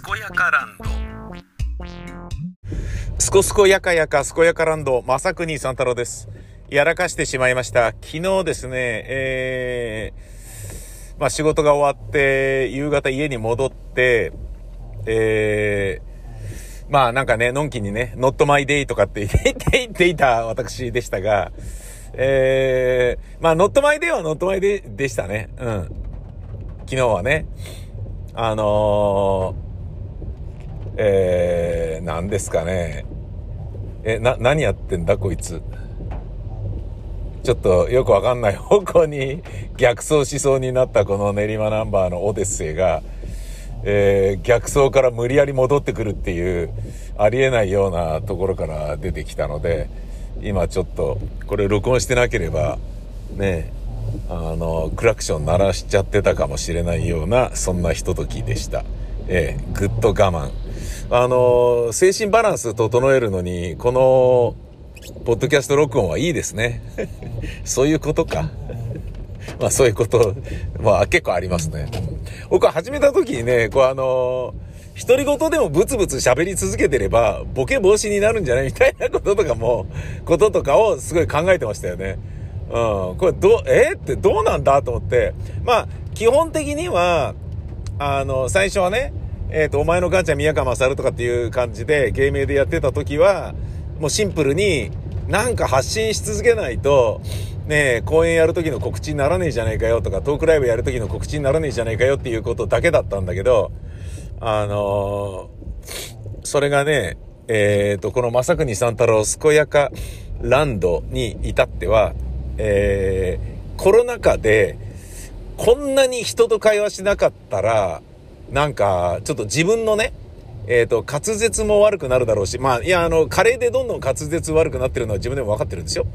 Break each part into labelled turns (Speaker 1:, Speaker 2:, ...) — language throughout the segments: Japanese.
Speaker 1: こやかランドすこすこやかやかすこやかランド正国三太郎ですやらかしてしまいました昨日ですねえー、まあ仕事が終わって夕方家に戻ってえー、まあなんかね、のんきにね、not my day とかって言って言っていた私でしたが、えー、まあ not my day は not my day でしたね。うん。昨日はね。あのー、えー、何ですかね。え、な、何やってんだこいつ。ちょっとよくわかんない 方向に逆走しそうになったこの練馬ナンバーのオデッセイが、えー、逆走から無理やり戻ってくるっていうありえないようなところから出てきたので今ちょっとこれ録音してなければねあのクラクション鳴らしちゃってたかもしれないようなそんなひとときでした。えー、ぐっと我慢。あの精神バランス整えるのにこのポッドキャスト録音はいいですね。そういうことか。まあそういうこと、まあ結構ありますね。僕は始めた時にね、こうあの独り言でもブツブツ喋り続けてれば、ボケ防止になるんじゃないみたいなこととかも、こととかをすごい考えてましたよね。うん。これど、え？ー、ってどうなんだと思って。まあ、基本的には、あの、最初はね、えっ、ー、と、お前の母ちゃん宮川勝とかっていう感じで、芸名でやってた時は、もうシンプルに、なんか発信し続けないと、ねえ、公演やる時の告知にならねえじゃねえかよとか、トークライブやる時の告知にならねえじゃねえかよっていうことだけだったんだけど、あのー、それがね、えっ、ー、と、この正国三太郎健やかランドに至っては、えー、コロナ禍で、こんなに人と会話しなかったら、なんか、ちょっと自分のね、えっ、ー、と、滑舌も悪くなるだろうし、まあ、いや、あの、加齢でどんどん滑舌悪くなってるのは自分でも分かってるんですよ。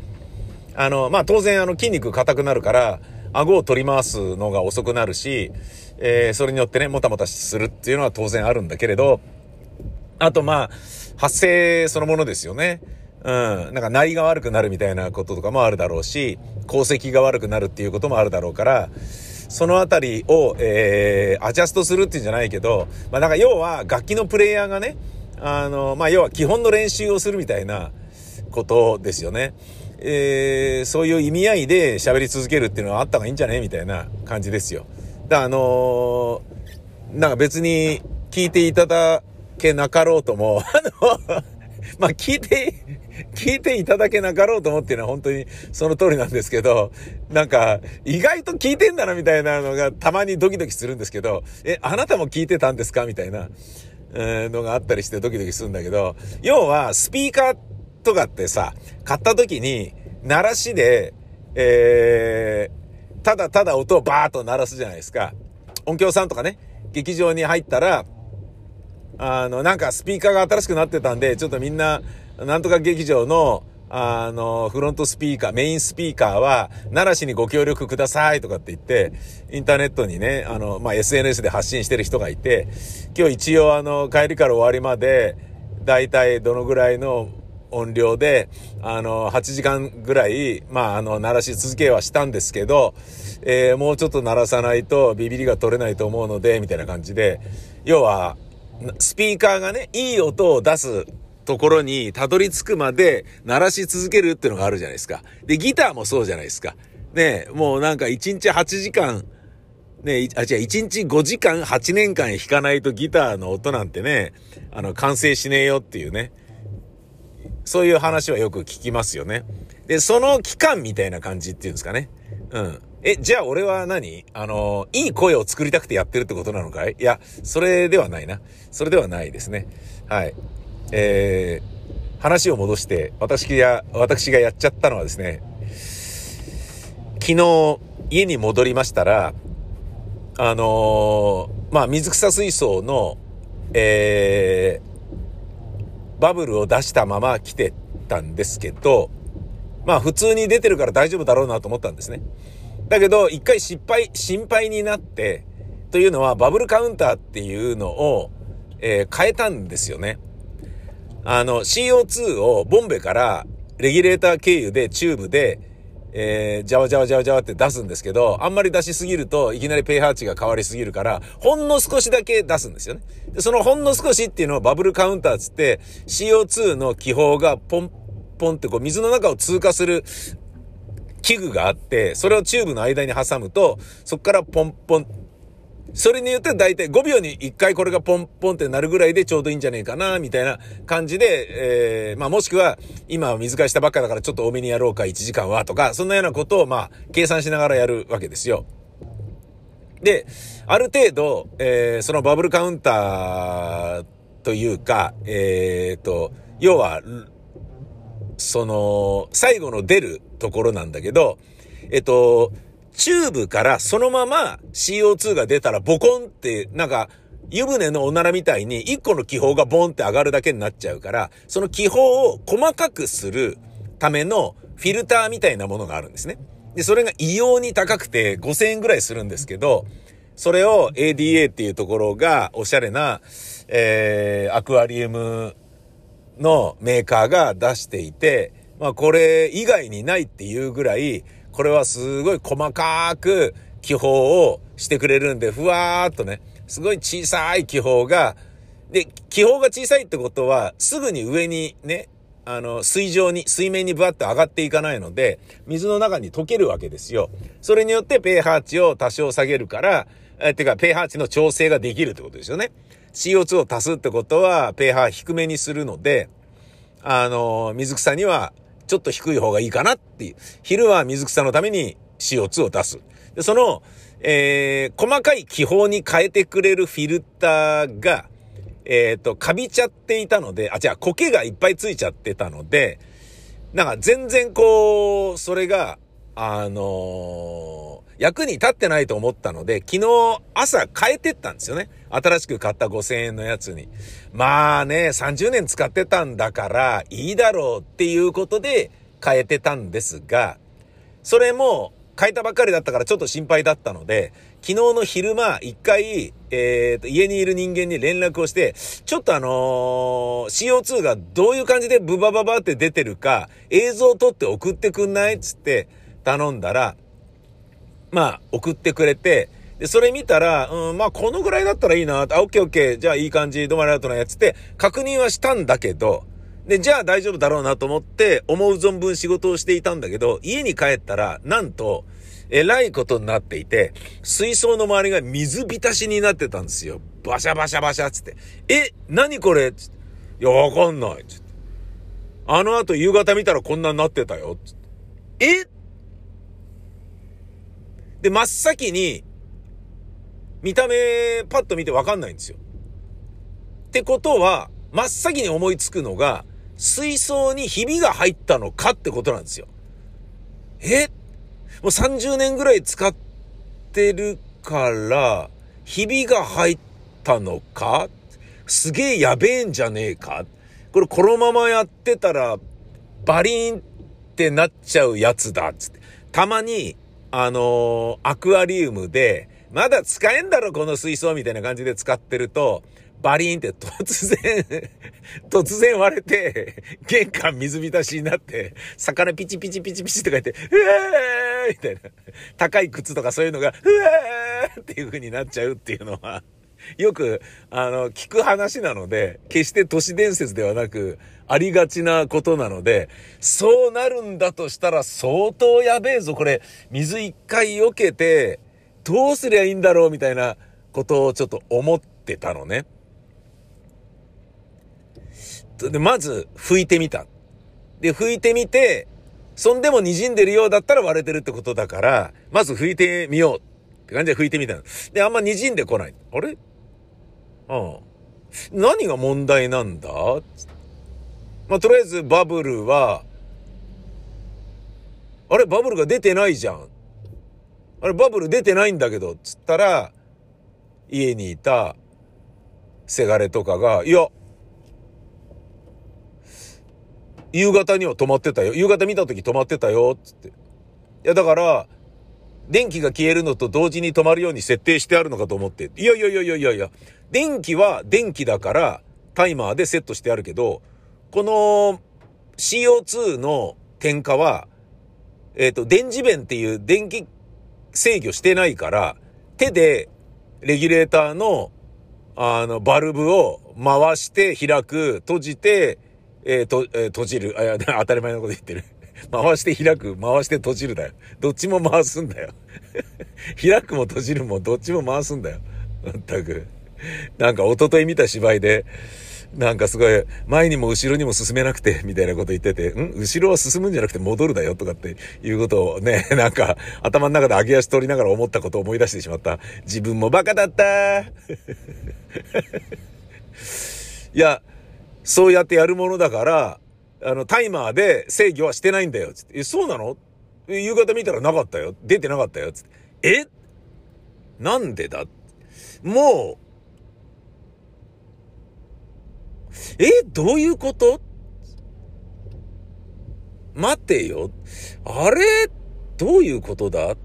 Speaker 1: あの、まあ、当然、あの、筋肉硬くなるから、顎を取り回すのが遅くなるし、えー、それによってね、もたもたするっていうのは当然あるんだけれど、あと、まあ、発声そのものですよね。うん。なんか、鳴りが悪くなるみたいなこととかもあるだろうし、功績が悪くなるっていうこともあるだろうから、そのあたりを、えー、アジャストするっていうんじゃないけど、まあ、なんか要は楽器のプレイヤーがね、あの、まあ、要は基本の練習をするみたいなことですよね。えー、そういう意味合いで喋り続けるっていうのはあった方がいいんじゃねみたいな感じですよ。だからあのー、なんか別に聞いていただけなかろうとも、あの、まあ、聞いて、聞いていただけなかろうと思っていうのは本当にその通りなんですけど、なんか、意外と聞いてんだなみたいなのがたまにドキドキするんですけど、え、あなたも聞いてたんですかみたいな、え、のがあったりしてドキドキするんだけど、要はスピーカーとかってさ、買った時に、鳴らしで、えー、ただただ音をバーッと鳴らすじゃないですか。音響さんとかね、劇場に入ったら、あの、なんかスピーカーが新しくなってたんで、ちょっとみんな、なんとか劇場の、あの、フロントスピーカー、メインスピーカーは、奈良市にご協力くださいとかって言って、インターネットにね、あの、まあ、SNS で発信してる人がいて、今日一応あの、帰りから終わりまで、だいたいどのぐらいの音量で、あの、8時間ぐらい、まあ、あの、鳴らし続けはしたんですけど、えー、もうちょっと鳴らさないとビビりが取れないと思うので、みたいな感じで、要は、スピーカーがね、いい音を出すところにたどり着くまで鳴らし続けるっていうのがあるじゃないですか。で、ギターもそうじゃないですか。ねもうなんか1日8時間、ねあ、違う、1日5時間8年間弾かないとギターの音なんてね、あの、完成しねえよっていうね。そういう話はよく聞きますよね。で、その期間みたいな感じっていうんですかね。うん。え、じゃあ俺は何？あの、いい声を作りたくてやってるってことなのかい？いや、それではないな。それではないですね。はい。えー、話を戻して、私が、私がやっちゃったのはですね、昨日、家に戻りましたら、あのー、まあ、水草水槽の、えー、バブルを出したまま来てたんですけど、まあ普通に出てるから大丈夫だろうなと思ったんですね。だけど、一回失敗、心配になって、というのはバブルカウンターっていうのを、えー、変えたんですよね。あの、CO2 をボンベからレギュレーター経由でチューブで、えー、じゃわじゃわじゃわじゃわって出すんですけど、あんまり出しすぎるといきなり pH 値が変わりすぎるから、ほんの少しだけ出すんですよね。で、そのほんの少しっていうのはバブルカウンターつって、CO2 の気泡がポンポンってこう水の中を通過する器具があって、それをチューブの間に挟むと、そこからポンポンそれによって大体5秒に1回これがポンポンってなるぐらいでちょうどいいんじゃねえかな、みたいな感じで、えー、まあもしくは、今は水替えしたばっかだからちょっと多めにやろうか、1時間は、とか、そんなようなことをまあ、計算しながらやるわけですよ。で、ある程度、えー、そのバブルカウンターというか、えー、と、要は、その、最後の出るところなんだけど、えっと、チューブからそのまま CO2 が出たらボコンって、なんか、湯船のおならみたいに一個の気泡がボンって上がるだけになっちゃうから、その気泡を細かくするためのフィルターみたいなものがあるんですね。で、それが異様に高くて5000円ぐらいするんですけど、それを ADA っていうところがおしゃれな、えー、アクアリウムのメーカーが出していて、まあこれ以外にないっていうぐらい、これはすごい細かく気泡をしてくれるんで、ふわーっとね、すごい小さい気泡が、で、気泡が小さいってことは、すぐに上にね、あの、水上に、水面にブワッと上がっていかないので、水の中に溶けるわけですよ。それによって pH 値を多少下げるから、え、てか pH 値の調整ができるってことですよね。CO2 を足すってことは pH 低めにするので、あの、水草にはちょっと低い方がいいかなっていう。昼は水草のために CO2 を出す。で、その、えー、細かい気泡に変えてくれるフィルターが、えっ、ー、と、カビちゃっていたので、あ、じゃあ苔がいっぱいついちゃってたので、なんか全然こう、それが、あのー、役に立ってないと思ったので、昨日朝変えてったんですよね。新しく買った5000円のやつに。まあね、30年使ってたんだからいいだろうっていうことで変えてたんですが、それも変えたばっかりだったからちょっと心配だったので、昨日の昼間一回、えー、と、家にいる人間に連絡をして、ちょっとあのー、CO2 がどういう感じでブバババって出てるか映像を撮って送ってくんないつって頼んだら、まあ送ってくれて、で、それ見たら、うん、まあ、このぐらいだったらいいな、あ、オッケーオッケー、じゃあいい感じ、どうもありがとうなやつって、確認はしたんだけど、で、じゃあ大丈夫だろうなと思って、思う存分仕事をしていたんだけど、家に帰ったら、なんと、えらいことになっていて、水槽の周りが水浸しになってたんですよ。バシャバシャバシャっつって。え、何これ？つって。いや、わかんない。つって。あの後夕方見たらこんなになってたよ。つって。え？で、真っ先に、見た目パッと見てわかんないんですよ。ってことは、真っ先に思いつくのが、水槽にひびが入ったのかってことなんですよ。え？もう30年ぐらい使ってるから、ひびが入ったのか？すげえやべえんじゃねえか？これこのままやってたら、バリーンってなっちゃうやつだつって。たまに、あの、アクアリウムで、まだ使えんだろ、この水槽みたいな感じで使ってると、バリーンって突然 突然割れて、玄関水浸しになって、魚ピチピチピチピチとか言って、うわーみたいな。高い靴とかそういうのが、うわーっていう風になっちゃうっていうのは、よく、あの、聞く話なので、決して都市伝説ではなく、ありがちなことなので、そうなるんだとしたら相当やべえぞ、これ。水一回避けて、どうすりゃいいんだろうみたいなことをちょっと思ってたのね。で、まず拭いてみた。で、拭いてみて、そんでも滲んでるようだったら割れてるってことだから、まず拭いてみようって感じで拭いてみたの。で、あんま滲んでこない。あれ？ああ。何が問題なんだ？まあ、とりあえずバブルは、あれ？バブルが出てないじゃん。あれ？バブル出てないんだけど、つったら、家にいたせがれとかが、いや、夕方には止まってたよ。夕方見た時止まってたよ、つって。いや、だから、電気が消えるのと同時に止まるように設定してあるのかと思って。いやいやいやいやいやいや、電気は電気だからタイマーでセットしてあるけど、この CO2 の点火はえっ、と、電磁弁っていう電気制御してないから、手でレギュレーターの、あの、バルブを回して開く、閉じて、えー、と、えー、閉じる。あ、当たり前のこと言ってる。回して開く、回して閉じるだよ。どっちも回すんだよ。開くも閉じるもどっちも回すんだよ。まったく。なんか一昨日見た芝居で、なんかすごい、前にも後ろにも進めなくて、みたいなこと言ってて、ん？後ろは進むんじゃなくて戻るだよ、とかっていうことをね、なんか、頭の中で上げ足取りながら思ったことを思い出してしまった。自分もバカだった いや、そうやってやるものだから、あの、タイマーで制御はしてないんだよ。つって。え、そうなの？夕方見たらなかったよ。出てなかったよ。つって。え？なんでだ？もう、え？どういうこと？待てよ。あれ？どういうことだ？よ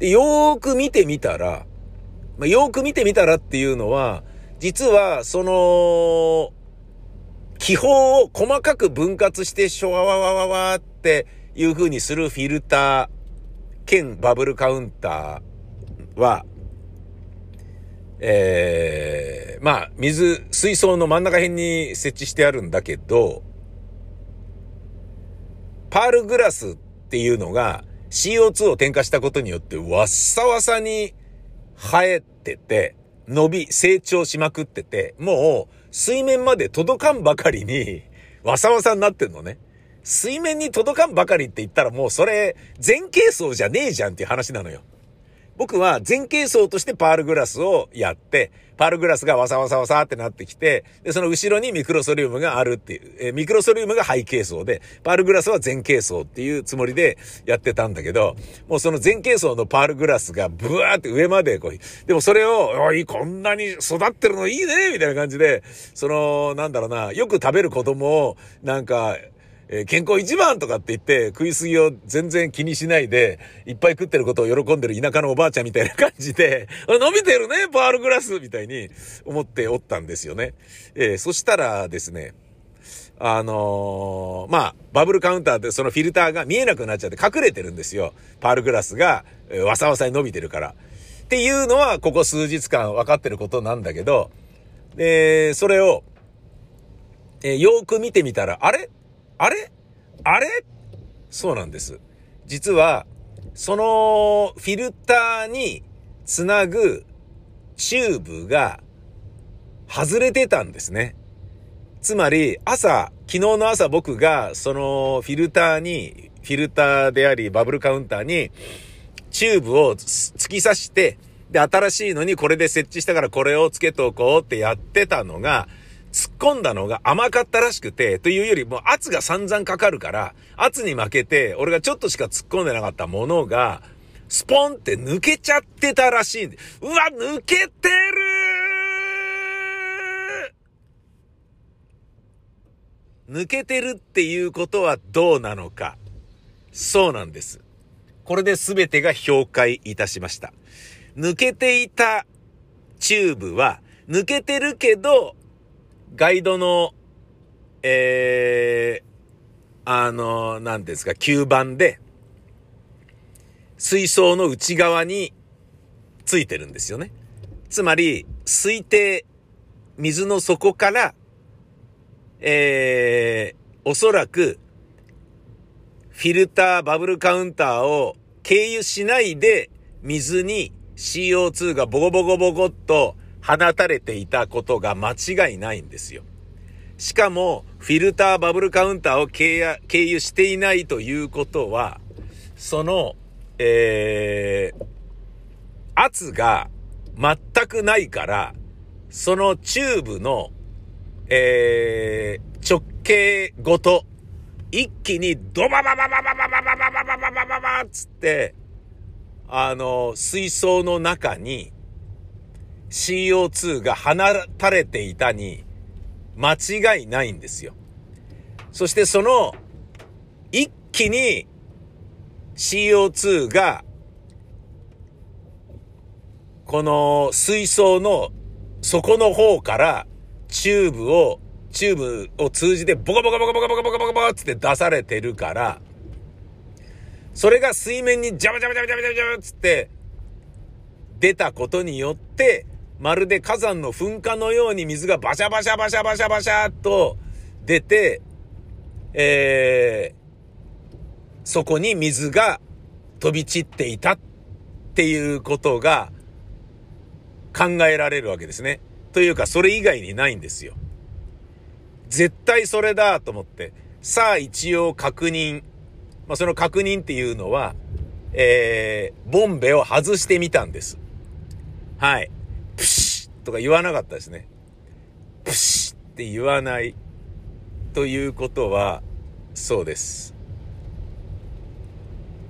Speaker 1: ーく見てみたら、まあ、よーく見てみたらっていうのは、実は、その、気泡を細かく分割してシュワワワワワっていう風にするフィルター兼バブルカウンターは、えー、まあ、水、水槽の真ん中辺に設置してあるんだけど、パールグラスっていうのが CO2 を添加したことによってわっさわさに生えてて、伸び、成長しまくってて、もう水面まで届かんばかりに、わさわさになってんのね。水面に届かんばかりって言ったらもうそれ、前景層じゃねえじゃんっていう話なのよ。僕は全形層としてパールグラスをやって、パールグラスがわさわさわさってなってきて、で、その後ろにミクロソリウムがあるっていう、えミクロソリウムが背形層で、パールグラスは全形層っていうつもりでやってたんだけど、もうその全形層のパールグラスがブワーって上までこう、でもそれを、おい、こんなに育ってるのいいねみたいな感じで、その、なんだろうな、よく食べる子供を、なんか、え健康一番とかって言って食いすぎを全然気にしないで、いっぱい食ってることを喜んでる田舎のおばあちゃんみたいな感じで、伸びてるね、パールグラスみたいに思っておったんですよね。えー、そしたらですね、あのー、まあ、バブルカウンターでそのフィルターが見えなくなっちゃって隠れてるんですよ。パールグラスが、えー、わさわさに伸びてるから。っていうのは、ここ数日間分かってることなんだけど、で、それを、えー、よーく見てみたら、あれ？あれ？あれ？そうなんです。実は、そのフィルターにつなぐチューブが外れてたんですね。つまり、朝、昨日の朝僕がそのフィルターに、フィルターでありバブルカウンターにチューブを突き刺して、で、新しいのにこれで設置したからこれをつけておこうってやってたのが、突っ込んだのが甘かったらしくて、というよりも圧が散々かかるから、圧に負けて、俺がちょっとしか突っ込んでなかったものが、スポンって抜けちゃってたらしいんで、うわ、抜けてる抜けてるっていうことはどうなのか。そうなんです。これで全てが評価いたしました。抜けていたチューブは、抜けてるけど、ガイドの、えー、あの、何ですか、吸盤で、水槽の内側についてるんですよね。つまり、水底、水の底から、えー、おそらく、フィルター、バブルカウンターを経由しないで、水に CO2 がボコボコボコっと放たれていたことが間違いないんですよ。しかも、フィルターバブルカウンターを経由していないということは、その、えー、圧が全くないから、そのチューブの、えー、直径ごと、一気にドバババババババババババババババつって、あの、水槽の中に CO2 が放たれていたに間違いないんですよ。そしてその一気に CO2 がこの水槽の底の方からチューブを、チューブを通じてボコボコボコボコボコボコボコボコって出されてるから、それが水面にジャバジャバジャバジャバジャバジャバって出たことによって、まるで火山の噴火のように水がバシャバシャバシャバシャバシャっと出て、えー、そこに水が飛び散っていたっていうことが考えられるわけですね。というか、それ以外にないんですよ。絶対それだと思って、さあ一応確認。まあ、その確認っていうのは、えー、ボンベを外してみたんです。はい。とか言わなかったですね。プシって言わないということは、そうです。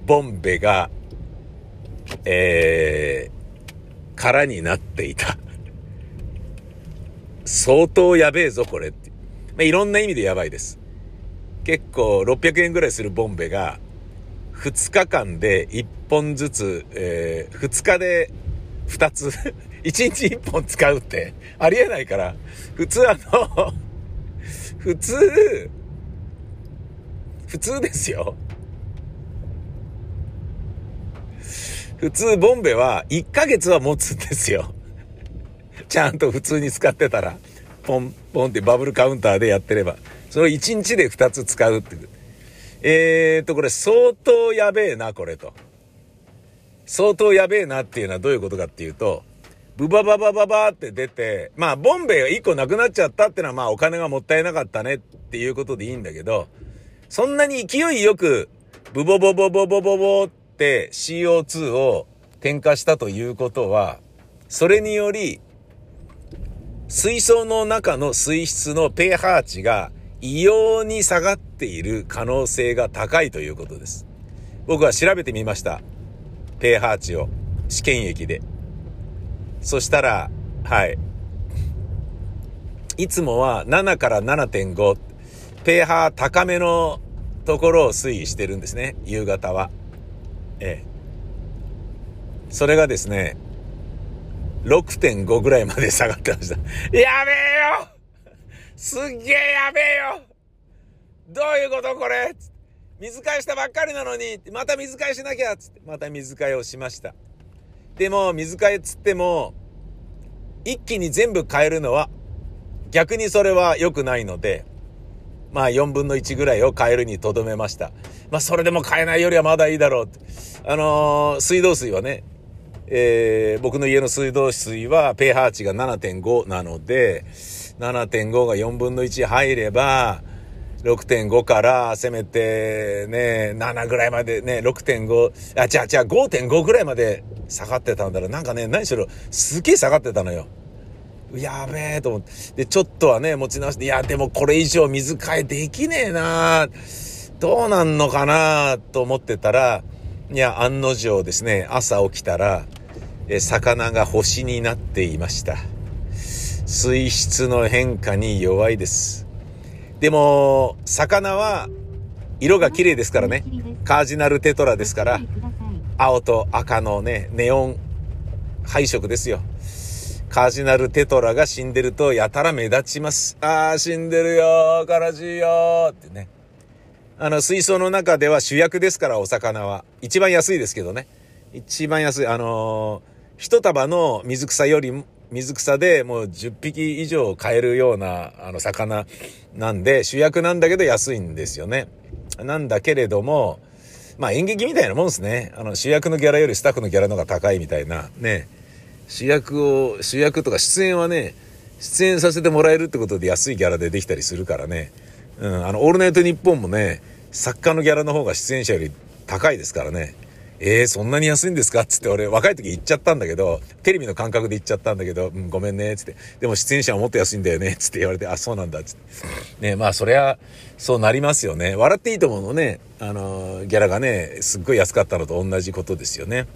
Speaker 1: ボンベが、えー、空になっていた。相当やべえぞ、これって。まあ、いろんな意味でやばいです。結構600円ぐらいするボンベが、2日間で1本ずつ、えー、2日で2つ1日1本使うって、ありえないから、普通あの 普通、普通ですよ。普通ボンベは1ヶ月は持つんですよ。ちゃんと普通に使ってたら、ポン、ポンってバブルカウンターでやってれば。それを1日で2つ使うって。えーと、これ相当やべえな、これと。相当やべえなっていうのはどういうことかっていうと、ブバババババって出て、まあ、ボンベが1個なくなっちゃったってのはまあ、お金がもったいなかったねっていうことでいいんだけど、そんなに勢いよく、ブボボボボボボボって CO2 を添加したということは、それにより、水槽の中の水質の pH 値が異様に下がっている可能性が高いということです。僕は調べてみました。pH 値を試験液で。そしたら、はい。いつもは7から7.5、pH 高めのところを推移してるんですね、夕方は。ええ。それがですね、6.5ぐらいまで下がってました。やべえよすっげえやべえよどういうことこれ？水替えしたばっかりなのに、また水替えしなきゃつって、また水替えをしました。でも、水替えつっても、一気に全部変えるのは、逆にそれは良くないので、まあ4分の1ぐらいを変えるにとどめました。まあそれでも変えないよりはまだいいだろう。あのー、水道水はね、えー、僕の家の水道水は pH 値が7.5なので、7.5が4分の1入れば、6.5からせめてね、7ぐらいまでね、6.5、あ、じゃあじゃあ5.5ぐらいまで下がってたんだろう。なんかね、何しろ、すげえ下がってたのよ。やべえと思って。で、ちょっとはね、持ち直して、いや、でもこれ以上水替えできねえなどうなんのかなと思ってたら、いや、案の定ですね、朝起きたら、え魚が星になっていました。水質の変化に弱いです。でも、魚は色が綺麗ですからね。カージナルテトラですから、青と赤のね、ネオン配色ですよ。カージナルテトラが死んでるとやたら目立ちます。あー死んでるよ悲しいよってね。あの、水槽の中では主役ですから、お魚は。一番安いですけどね。一番安い。あのー、一束の水草より水草でもう10匹以上買えるような、あの、魚なんで、主役なんだけど安いんですよね。なんだけれども、まあ演劇みたいなもんですね。あの、主役のギャラよりスタッフのギャラの方が高いみたいな、ね。主役を、主役とか出演はね、出演させてもらえるってことで安いギャラでできたりするからね。うん、あの、オールナイトニッポンもね、作家のギャラの方が出演者より高いですからね。えー、そんなに安いんですか？つって俺若い時言っちゃったんだけど、テレビの感覚で言っちゃったんだけど、うん、ごめんね、つって。でも出演者はもっと安いんだよね、つって言われて、あ、そうなんだ、つって。ね、まあそりゃ、そうなりますよね。笑っていいと思うのね、あの、ギャラがね、すっごい安かったのと同じことですよね。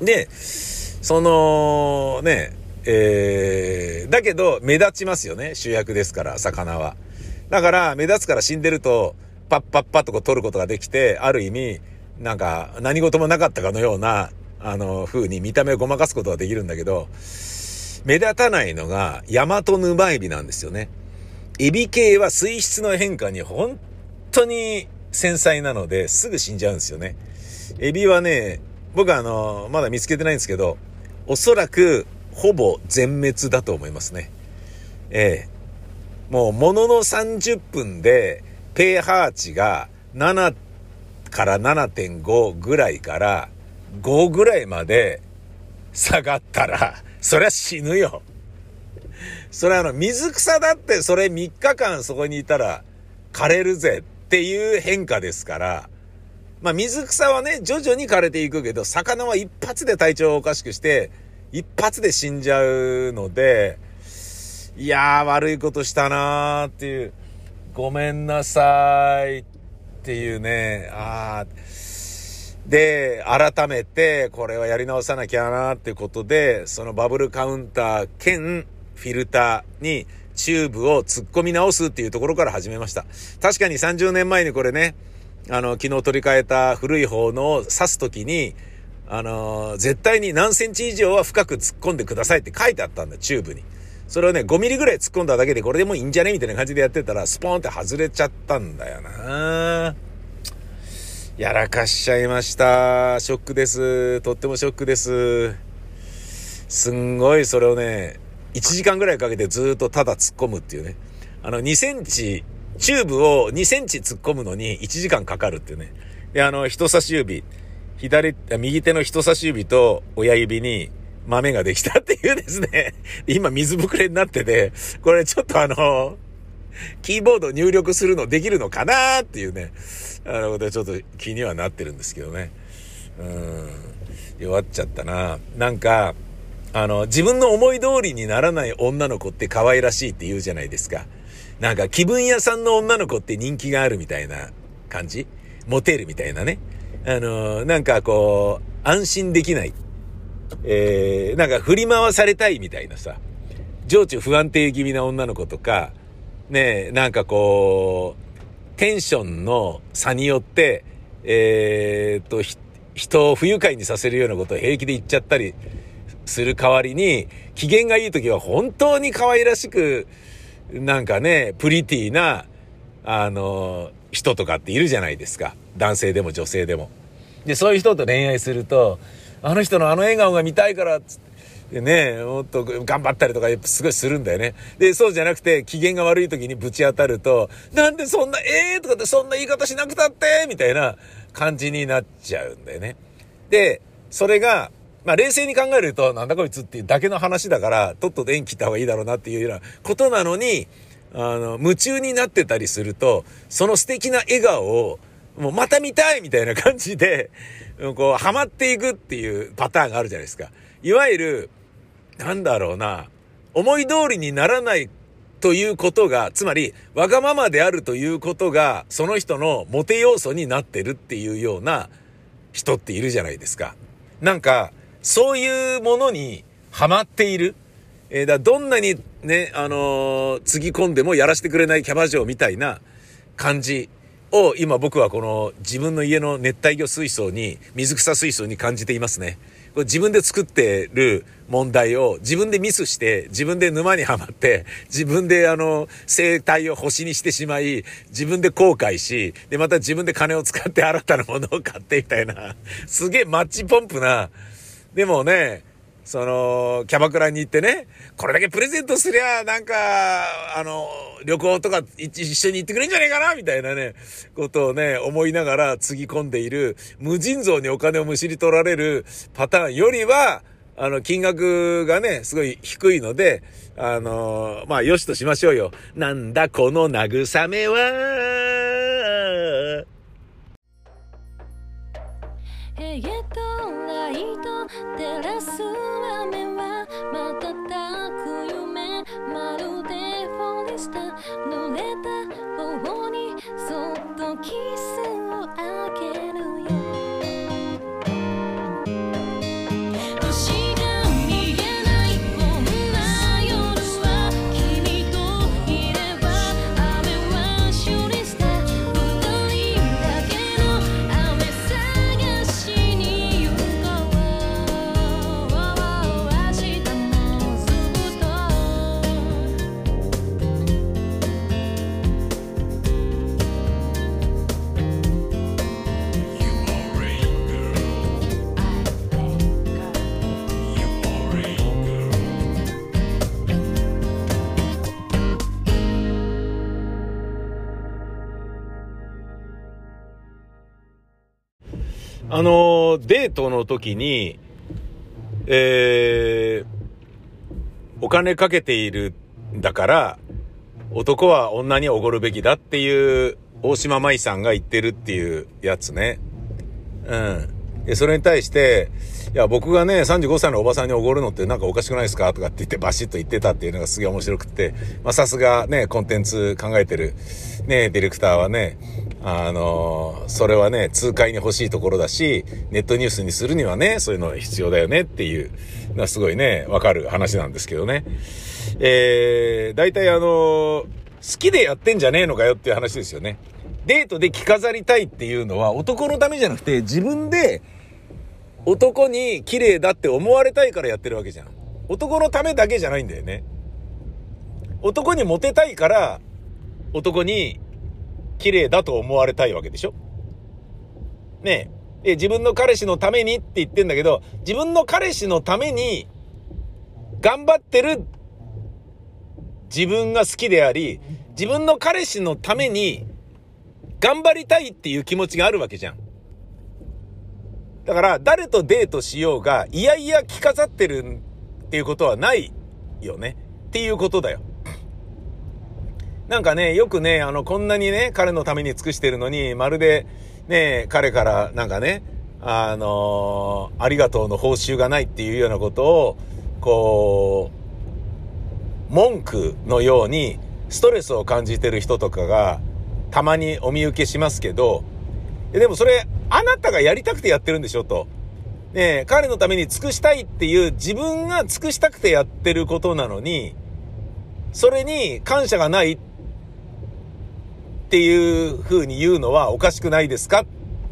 Speaker 1: で、その、ね、えー、だけど目立ちますよね、主役ですから、魚は。だから目立つから死んでると、パッパッパッとこう取ることができて、ある意味、なんか何事もなかったかのような、あの、風に見た目をごまかすことができるんだけど、目立たないのが、ヤマトヌマエビなんですよね。エビ系は水質の変化に本当に繊細なので、すぐ死んじゃうんですよね。エビはね、僕はあの、まだ見つけてないんですけど、おそらく、ほぼ全滅だと思いますね。ええもう、ものの30分で、ペーハー値が7から7.5ぐらいから5ぐらいまで下がったら、そりゃ死ぬよ。それあの、水草だってそれ3日間そこにいたら枯れるぜっていう変化ですから、まあ水草はね、徐々に枯れていくけど、魚は一発で体調をおかしくして、一発で死んじゃうので、いやー悪いことしたなーっていう、ごめんなさいっていうね、ああで、改めてこれはやり直さなきゃなっていうことで、そのバブルカウンター兼フィルターにチューブを突っ込み直すっていうところから始めました。確かに30年前にこれね、あの、昨日取り替えた古い方のを刺すときに、あの、絶対に何センチ以上は深く突っ込んでくださいって書いてあったんだ、チューブに。それをね、5ミリぐらい突っ込んだだけでこれでもういいんじゃね？みたいな感じでやってたら、スポーンって外れちゃったんだよなやらかしちゃいました。ショックです。とってもショックです。すんごいそれをね、1時間ぐらいかけてずっとただ突っ込むっていうね。あの、2センチ、チューブを2センチ突っ込むのに1時間かかるっていうね。で、あの、人差し指、左、右手の人差し指と親指に豆ができたっていうですね。今水ぶくれになってて、これちょっとあの、キーボード入力するのできるのかなっていうね、あのことちょっと気にはなってるんですけどね。うん。弱っちゃったな。なんか、あの、自分の思い通りにならない女の子って可愛らしいって言うじゃないですか。なんか気分屋さんの女の子って人気があるみたいな感じ？モテるみたいなね。あの、なんかこう、安心できない。えー、なんか振り回されたいみたいなさ、情緒不安定気味な女の子とか、ねなんかこう、テンションの差によって、えー、っと、人を不愉快にさせるようなことを平気で言っちゃったりする代わりに、機嫌がいい時は本当に可愛らしく、なんかね、プリティな、あの、人とかっているじゃないですか。男性でも女性でも。で、そういう人と恋愛すると、あの人のあの笑顔が見たいから、つって、ね、もっと頑張ったりとかすごいするんだよね。で、そうじゃなくて、機嫌が悪い時にぶち当たると、なんでそんな、ええー、とかってそんな言い方しなくたってみたいな感じになっちゃうんだよね。で、それが、まあ冷静に考えると、なんだこいつっていうだけの話だから、とっとと縁切った方がいいだろうなっていうようなことなのに、あの、夢中になってたりすると、その素敵な笑顔を、もうまた見たいみたいな感じで、こう、ハマっていくっていうパターンがあるじゃないですか。いわゆる、なんだろうな、思い通りにならないということが、つまり、わがままであるということが、その人のモテ要素になってるっていうような人っているじゃないですか。なんか、そういうものにハマっている。えー、だどんなにね、あのー、つぎ込んでもやらせてくれないキャバ嬢みたいな感じを今僕はこの自分の家の熱帯魚水槽に、水草水槽に感じていますね。これ自分で作ってる問題を自分でミスして、自分で沼にはまって、自分であの、生態を星にしてしまい、自分で後悔し、で、また自分で金を使って新たなものを買ってみたいな、すげえマッチポンプな、でもね、その、キャバクラに行ってね、これだけプレゼントすりゃ、なんか、あの、旅行とか一緒に行ってくれんじゃねえかなみたいなね、ことをね、思いながらつぎ込んでいる、無尽蔵にお金をむしり取られるパターンよりは、あの、金額がね、すごい低いので、あの、まあ、よしとしましょうよ。なんだこの慰めは、あの、デートの時に、えー、お金かけているんだから、男は女におごるべきだっていう大島舞さんが言ってるっていうやつね。うん。で、それに対して、いや、僕がね、35歳のおばさんにおごるのってなんかおかしくないですか？とかって言ってバシッと言ってたっていうのがすげえ面白くって、まあさすがね、コンテンツ考えてる、ね、ディレクターはね、あの、それはね、痛快に欲しいところだし、ネットニュースにするにはね、そういうの必要だよねっていうのはすごいね、わかる話なんですけどね。えー、大体あの、好きでやってんじゃねえのかよっていう話ですよね。デートで着飾りたいっていうのは男のためじゃなくて自分で男に綺麗だって思われたいからやってるわけじゃん。男のためだけじゃないんだよね。男にモテたいから、男に綺麗だと思われたいわけでしょ？ねえ。自分の彼氏のためにって言ってんだけど、自分の彼氏のために頑張ってる自分が好きであり、自分の彼氏のために頑張りたいっていう気持ちがあるわけじゃん。だから、誰とデートしようが、いやいや着飾ってるっていうことはないよね。っていうことだよ。なんかね、よくね、あの、こんなにね、彼のために尽くしてるのに、まるで、ね、彼からなんかね、あのー、ありがとうの報酬がないっていうようなことを、こう、文句のように、ストレスを感じてる人とかが、たまにお見受けしますけど、でもそれ、あなたがやりたくてやってるんでしょと。ね彼のために尽くしたいっていう自分が尽くしたくてやってることなのに、それに感謝がないっっていう風に言うのはおかしくないですかっ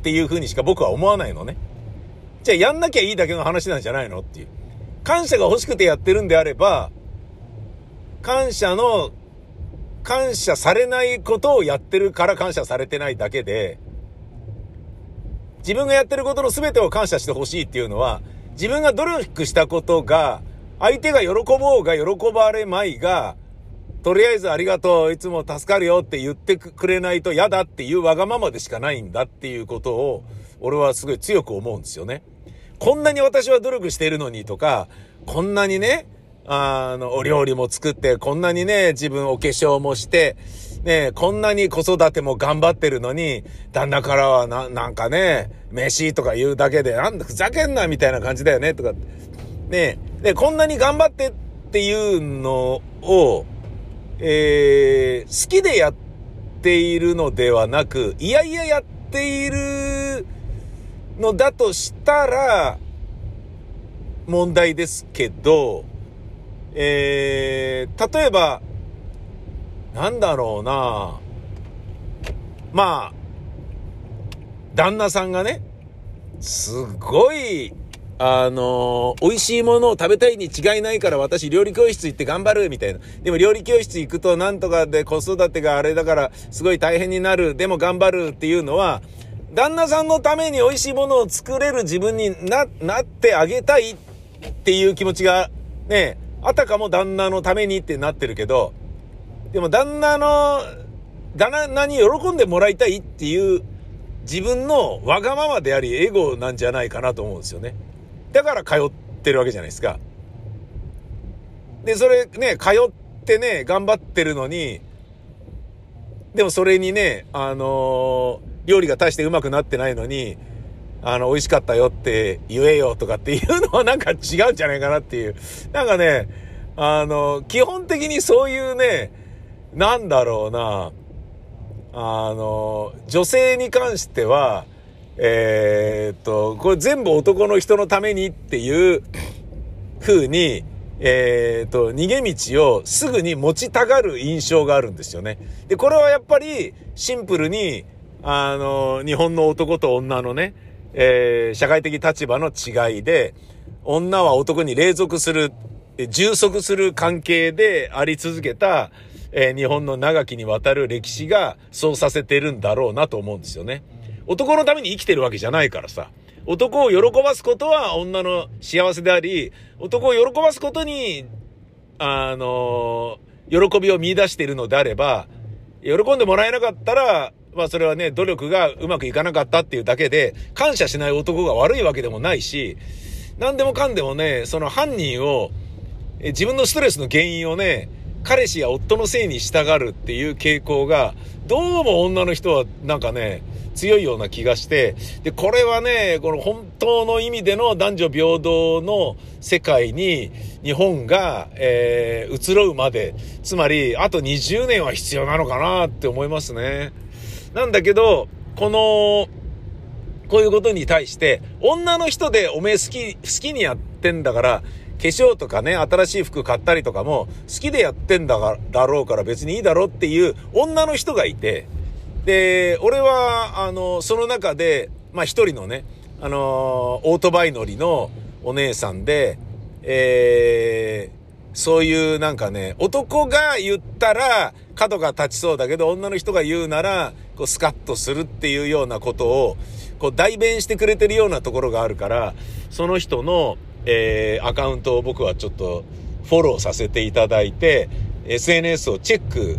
Speaker 1: ていう風にしか僕は思わないのね。じゃあやんなきゃいいだけの話なんじゃないのっていう。感謝が欲しくてやってるんであれば、感謝の、感謝されないことをやってるから感謝されてないだけで、自分がやってることの全てを感謝してほしいっていうのは、自分が努力したことが、相手が喜ぼうが喜ばれまいが、とりあえずありがとう、いつも助かるよって言ってくれないと嫌だっていうわがままでしかないんだっていうことを、俺はすごい強く思うんですよね。こんなに私は努力しているのにとか、こんなにね、あの、お料理も作って、こんなにね、自分お化粧もして、ねこんなに子育ても頑張ってるのに、旦那からはな、なんかね、飯とか言うだけで、なんだ、ふざけんなみたいな感じだよね、とか。ねで、こんなに頑張ってっていうのを、えー、好きでやっているのではなく、いやいややっているのだとしたら、問題ですけど、えー、例えば、なんだろうな。まあ、旦那さんがね、すごい、あのー、美味しいものを食べたいに違いないから私料理教室行って頑張るみたいな。でも料理教室行くとなんとかで子育てがあれだからすごい大変になる。でも頑張るっていうのは、旦那さんのために美味しいものを作れる自分にな、なってあげたいっていう気持ちがね、あたかも旦那のためにってなってるけど、でも旦那の、旦那に喜んでもらいたいっていう自分のわがままでありエゴなんじゃないかなと思うんですよね。だから通ってるわけじゃないですか。で、それね、通ってね、頑張ってるのに、でもそれにね、あのー、料理が大してうまくなってないのに、あの、美味しかったよって言えよとかっていうのはなんか違うんじゃないかなっていう。なんかね、あの、基本的にそういうね、なんだろうな、あの、女性に関しては、えー、っと、これ全部男の人のためにっていう風に、えー、っと、逃げ道をすぐに持ちたがる印象があるんですよね。で、これはやっぱりシンプルに、あの、日本の男と女のね、えー、社会的立場の違いで、女は男に隷属する、充足する関係であり続けた、えー、日本の長きにわたる歴史がそうさせてるんだろうなと思うんですよね。男のために生きてるわけじゃないからさ。男を喜ばすことは女の幸せであり、男を喜ばすことに、あの、喜びを見出しているのであれば、喜んでもらえなかったら、まあそれはね、努力がうまくいかなかったっていうだけで、感謝しない男が悪いわけでもないし、何でもかんでもね、その犯人を、自分のストレスの原因をね、彼氏や夫のせいにしたがるっていう傾向が、どうも女の人はなんかね、強いような気がして、で、これはね、この本当の意味での男女平等の世界に日本が、えー、移ろうまで、つまり、あと20年は必要なのかなって思いますね。なんだけど、この、こういうことに対して、女の人でおめえ好き、好きにやってんだから、化粧とかね、新しい服買ったりとかも、好きでやってんだが、だろうから別にいいだろっていう女の人がいて、で、俺は、あの、その中で、まあ一人のね、あの、オートバイ乗りのお姉さんで、えー、そういうなんかね、男が言ったら角が立ちそうだけど、女の人が言うなら、こうスカッとするっていうようなことを、こう代弁してくれてるようなところがあるから、その人の、えー、アカウントを僕はちょっとフォローさせていただいて、SNS をチェック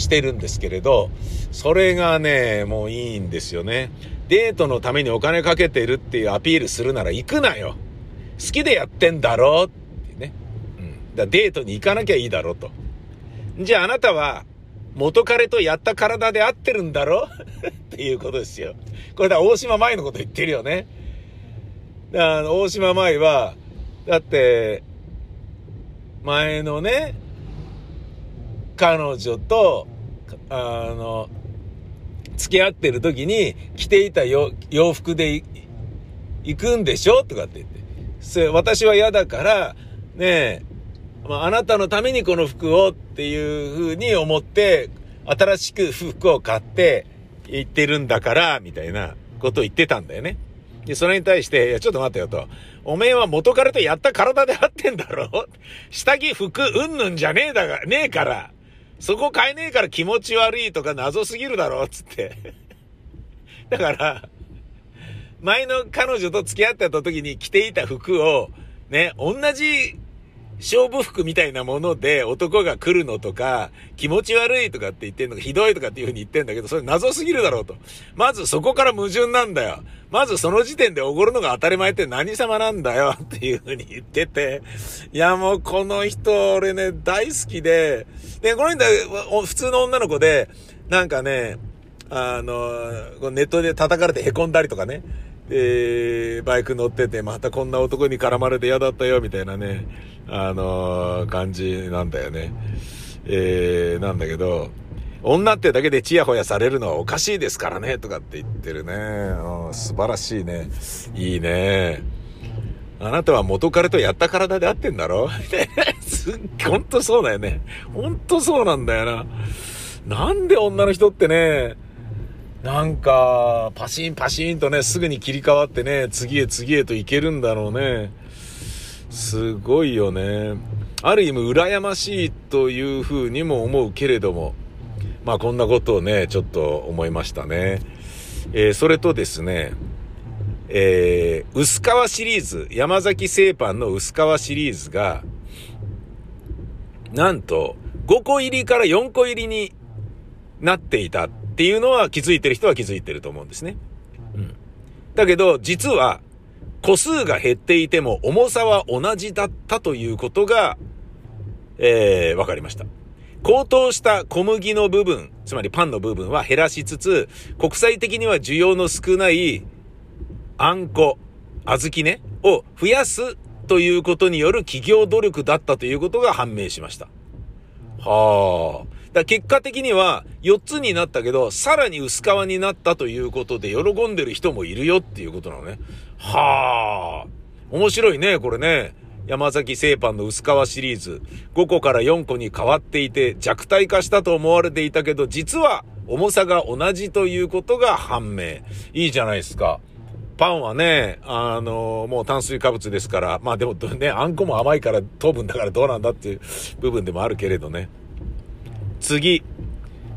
Speaker 1: してるんですけれど、それがね、もういいんですよね。デートのためにお金かけてるっていうアピールするなら行くなよ。好きでやってんだろってね。うん。だデートに行かなきゃいいだろと。じゃああなたは元彼とやった体で合ってるんだろ っていうことですよ。これだ、大島舞のこと言ってるよね。あの、大島舞は、だって、前のね、彼女と、あの、付き合ってる時に着ていた洋服で行くんでしょとかって言って。それ私は嫌だから、ねえ、まあ、あなたのためにこの服をっていう風に思って、新しく服を買って行ってるんだから、みたいなことを言ってたんだよね。で、それに対して、いや、ちょっと待ってよと。おめえは元彼とやった体で合ってんだろ下着服うんぬんじゃねえだが、ねえから。そこ買えねえから気持ち悪いとか謎すぎるだろつって。だから、前の彼女と付き合ってた時に着ていた服を、ね、同じ勝負服みたいなもので男が来るのとか、気持ち悪いとかって言ってんのか、ひどいとかっていう風に言ってんだけど、それ謎すぎるだろうと。まずそこから矛盾なんだよ。まずその時点でおごるのが当たり前って何様なんだよっていう風に言ってて、いやもうこの人俺ね、大好きで、で、この人は普通の女の子で、なんかね、あの、ネットで叩かれて凹んだりとかね、えー、バイク乗ってて、またこんな男に絡まれて嫌だったよ、みたいなね、あのー、感じなんだよね。えー、なんだけど、女ってだけでチヤホヤされるのはおかしいですからね、とかって言ってるね。うん、素晴らしいね。いいね。あなたは元彼とやった体で合ってんだろ？すっ、ほんとそうだよね。ほんとそうなんだよな。なんで女の人ってね、なんか、パシンパシンとね、すぐに切り替わってね、次へ次へといけるんだろうね。すごいよね。ある意味、羨ましいというふうにも思うけれども、まあこんなことをね、ちょっと思いましたね。えー、それとですね、えー、薄皮シリーズ、山崎製パンの薄皮シリーズが、なんと、5個入りから4個入りになっていたっていうのは気づいてる人は気づいてると思うんですね。うん。だけど、実は、個数が減っていても重さは同じだったということが、えー、わかりました。高騰した小麦の部分、つまりパンの部分は減らしつつ、国際的には需要の少ないあんこ、小豆ね、を増やすということによる企業努力だったということが判明しました。はあ。だ結果的には4つになったけど、さらに薄皮になったということで喜んでる人もいるよっていうことなのね。はあ。面白いね、これね。山崎製パンの薄皮シリーズ。5個から4個に変わっていて弱体化したと思われていたけど、実は重さが同じということが判明。いいじゃないですか。パンはね、あの、もう炭水化物ですから、まあでもね、あんこも甘いから糖分だからどうなんだっていう部分でもあるけれどね。次。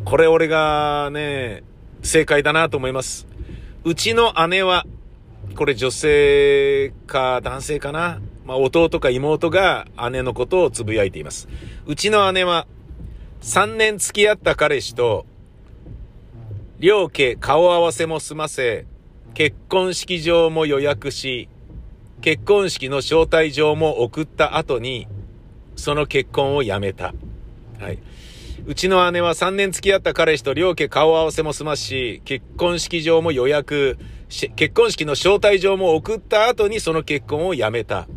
Speaker 1: これ俺がね、正解だなと思います。うちの姉は、これ女性か男性かなまあ弟か妹が姉のことをつぶやいています。うちの姉は3年付き合った彼氏と両家顔合わせも済ませ、結婚式場も予約し、結婚式の招待状も送った後に、その結婚をやめた。はい。うちの姉は3年付き合った彼氏と両家顔合わせも済ますし、結婚式場も予約、結婚式の招待状も送った後にその結婚をやめた。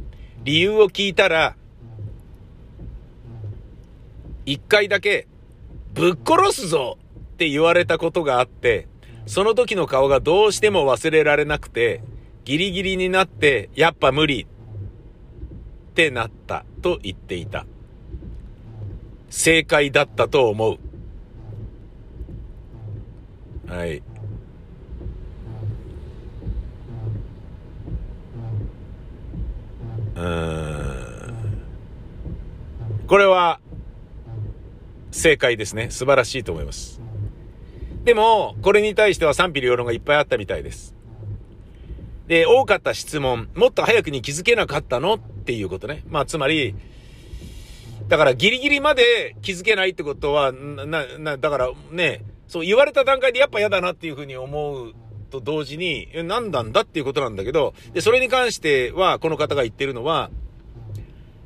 Speaker 1: 理由を聞いたら、一回だけ、ぶっ殺すぞって言われたことがあって、その時の顔がどうしても忘れられなくて、ギリギリになって、やっぱ無理ってなったと言っていた。正解だったと思う。はい。うん。これは、正解ですね。素晴らしいと思います。でも、これに対しては賛否両論がいっぱいあったみたいです。で、多かった質問、もっと早くに気づけなかったのっていうことね。まあ、つまり、だからギリギリまで気づけないってことは、な、な、だからね、そう言われた段階でやっぱ嫌だなっていうふうに思うと同時に、何なんだっていうことなんだけど、で、それに関しては、この方が言ってるのは、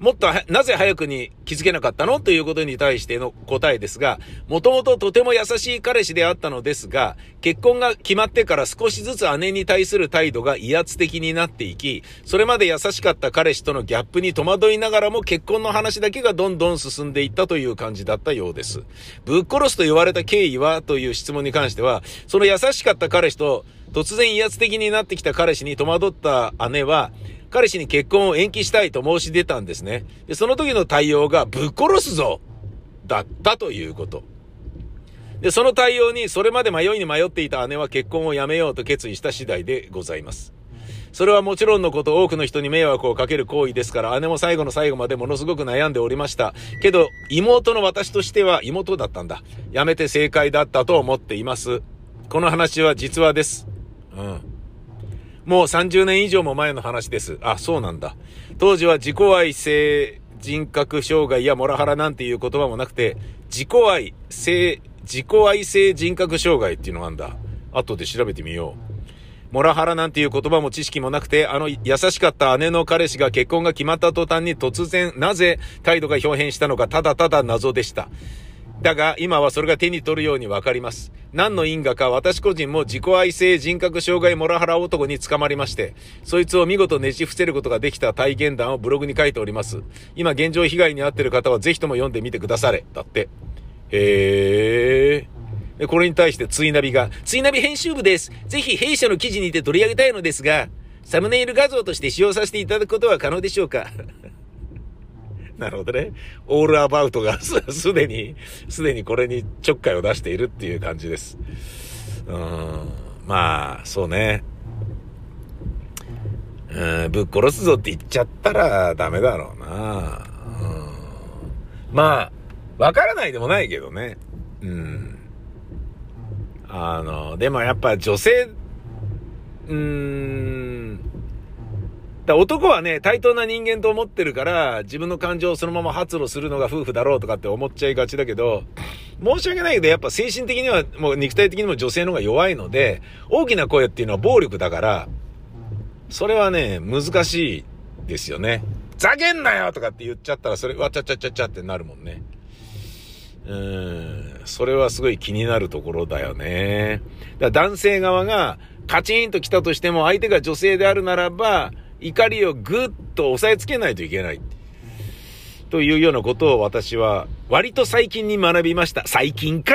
Speaker 1: もっとなぜ早くに気づけなかったの？ということに対しての答えですが、もともととても優しい彼氏であったのですが、結婚が決まってから少しずつ姉に対する態度が威圧的になっていき、それまで優しかった彼氏とのギャップに戸惑いながらも結婚の話だけがどんどん進んでいったという感じだったようです。ぶっ殺すと言われた経緯はという質問に関しては、その優しかった彼氏と突然威圧的になってきた彼氏に戸惑った姉は、彼氏に結婚を延期したいと申し出たんですね。で、その時の対応がぶっ殺すぞだったということ。で、その対応にそれまで迷いに迷っていた姉は結婚をやめようと決意した次第でございます。それはもちろんのこと多くの人に迷惑をかける行為ですから姉も最後の最後までものすごく悩んでおりました。けど妹の私としては妹だったんだ。やめて正解だったと思っています。この話は実話です。うん。もう30年以上も前の話です。あ、そうなんだ。当時は自己愛性人格障害やモラハラなんていう言葉もなくて、自己愛性、自己愛性人格障害っていうのがあんだ。後で調べてみよう。モラハラなんていう言葉も知識もなくて、あの優しかった姉の彼氏が結婚が決まった途端に突然、なぜ態度が表変したのかただただ謎でした。だが、今はそれが手に取るようにわかります。何の因果か私個人も自己愛性人格障害モラハラ男に捕まりまして、そいつを見事ねじ伏せることができた体験談をブログに書いております。今現状被害に遭っている方はぜひとも読んでみてくだされ。だって。へー。これに対してツイナビが、ツイナビ編集部です。ぜひ弊社の記事にて取り上げたいのですが、サムネイル画像として使用させていただくことは可能でしょうか？なるほどね。オールアバウトが すでに、すでにこれにちょっかいを出しているっていう感じです。うん。まあ、そうね。うん、ぶっ殺すぞって言っちゃったらダメだろうな。うん。まあ、わからないでもないけどね。うん。あの、でもやっぱ女性、うーん、だ男はね、対等な人間と思ってるから、自分の感情をそのまま発露するのが夫婦だろうとかって思っちゃいがちだけど、申し訳ないけど、やっぱ精神的には、もう肉体的にも女性の方が弱いので、大きな声っていうのは暴力だから、それはね、難しいですよね。ざけんなよとかって言っちゃったら、それ、わちゃちゃちゃちゃってなるもんね。うん、それはすごい気になるところだよね。だから男性側がカチンと来たとしても、相手が女性であるならば、怒りをぐっと押さえつけないといけない。というようなことを私は割と最近に学びました。最近か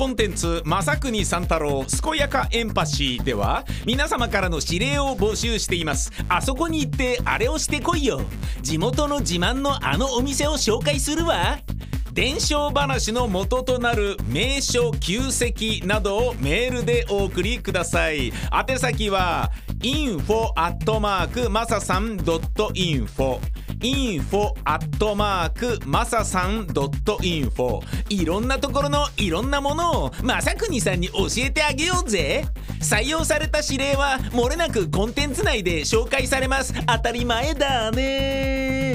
Speaker 1: コンテンツ「正国三太郎健やかエンパシー」では皆様からの指令を募集しています。あそこに行ってあれをしてこいよ。地元の自慢のあのお店を紹介するわ。伝承話の元となる名所旧跡などをメールでお送りください。宛先は info アットマークマサさん .info info アットマークマサさん .info いろんなところのいろんなものをまさくにさんに教えてあげようぜ。採用された指令はもれなくコンテンツ内で紹介されます。当たり前だね。